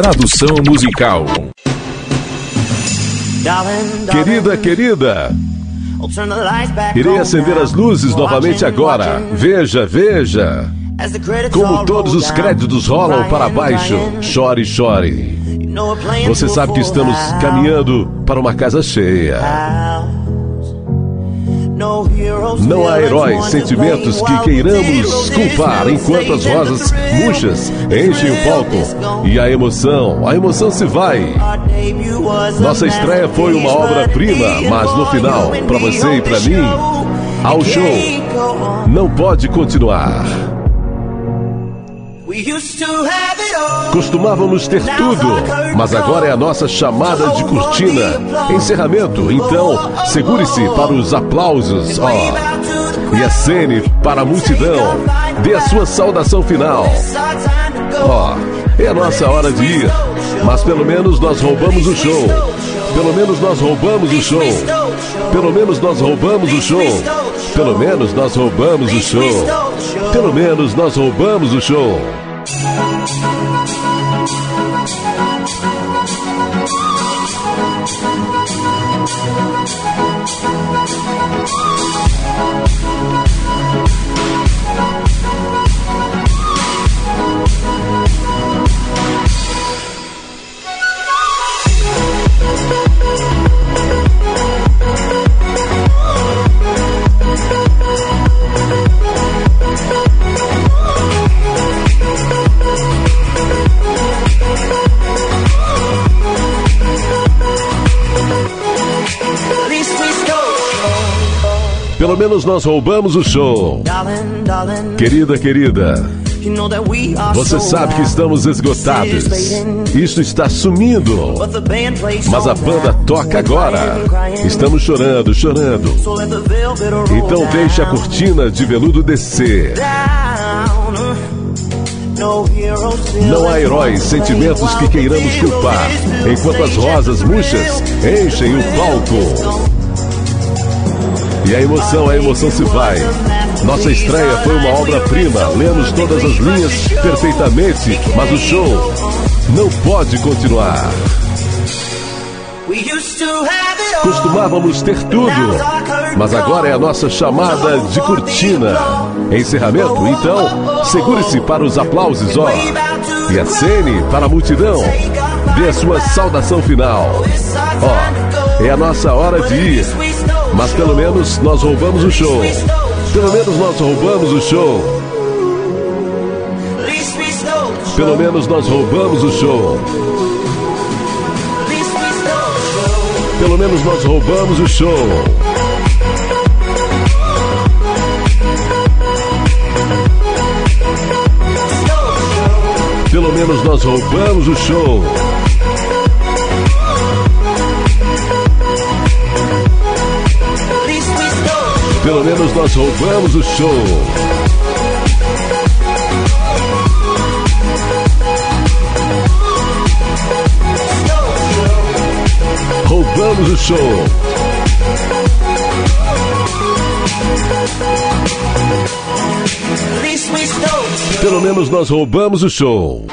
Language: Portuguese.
Tradução musical. Querida, querida, irei acender as luzes novamente agora. Veja, veja. Como todos os créditos rolam para baixo, chore, chore. Você sabe que estamos caminhando para uma casa cheia. Não há heróis, sentimentos que queiramos culpar enquanto as rosas murchas enchem o palco. E a emoção, a emoção se vai. Nossa estreia foi uma obra-prima, mas no final, para você e para mim, ao show não pode continuar. Costumávamos ter tudo, mas agora é a nossa chamada de cortina. Encerramento, então, segure-se para os aplausos, ó. Oh. E acene para a multidão. Dê a sua saudação final. Ó, oh, é a nossa hora de ir, mas pelo menos nós roubamos o show. Pelo menos nós roubamos o show. Pelo menos nós roubamos o show. Pelo menos nós roubamos o show. Pelo menos nós roubamos o show. Pelo menos nós roubamos o show. Querida, querida. Você sabe que estamos esgotados. Isso está sumindo. Mas a banda toca agora. Estamos chorando, chorando. Então deixe a cortina de veludo descer. Não há heróis, sentimentos que queiramos culpar, enquanto as rosas murchas enchem o palco. E a emoção, a emoção se vai. Nossa estreia foi uma obra-prima. Lemos todas as linhas perfeitamente, mas o show não pode continuar. Costumávamos ter tudo, mas agora é a nossa chamada de cortina. Encerramento, então, segure-se para os aplausos, ó. E acene para a multidão. Dê a sua saudação final. Ó, é a nossa hora de ir. Mas pelo menos nós roubamos o show. Pelo menos nós roubamos o show. Pelo menos nós roubamos o show. Pelo menos nós roubamos o show. Pelo menos nós roubamos o show. Pelo menos nós roubamos o show. Roubamos o show. Pelo menos nós roubamos o show.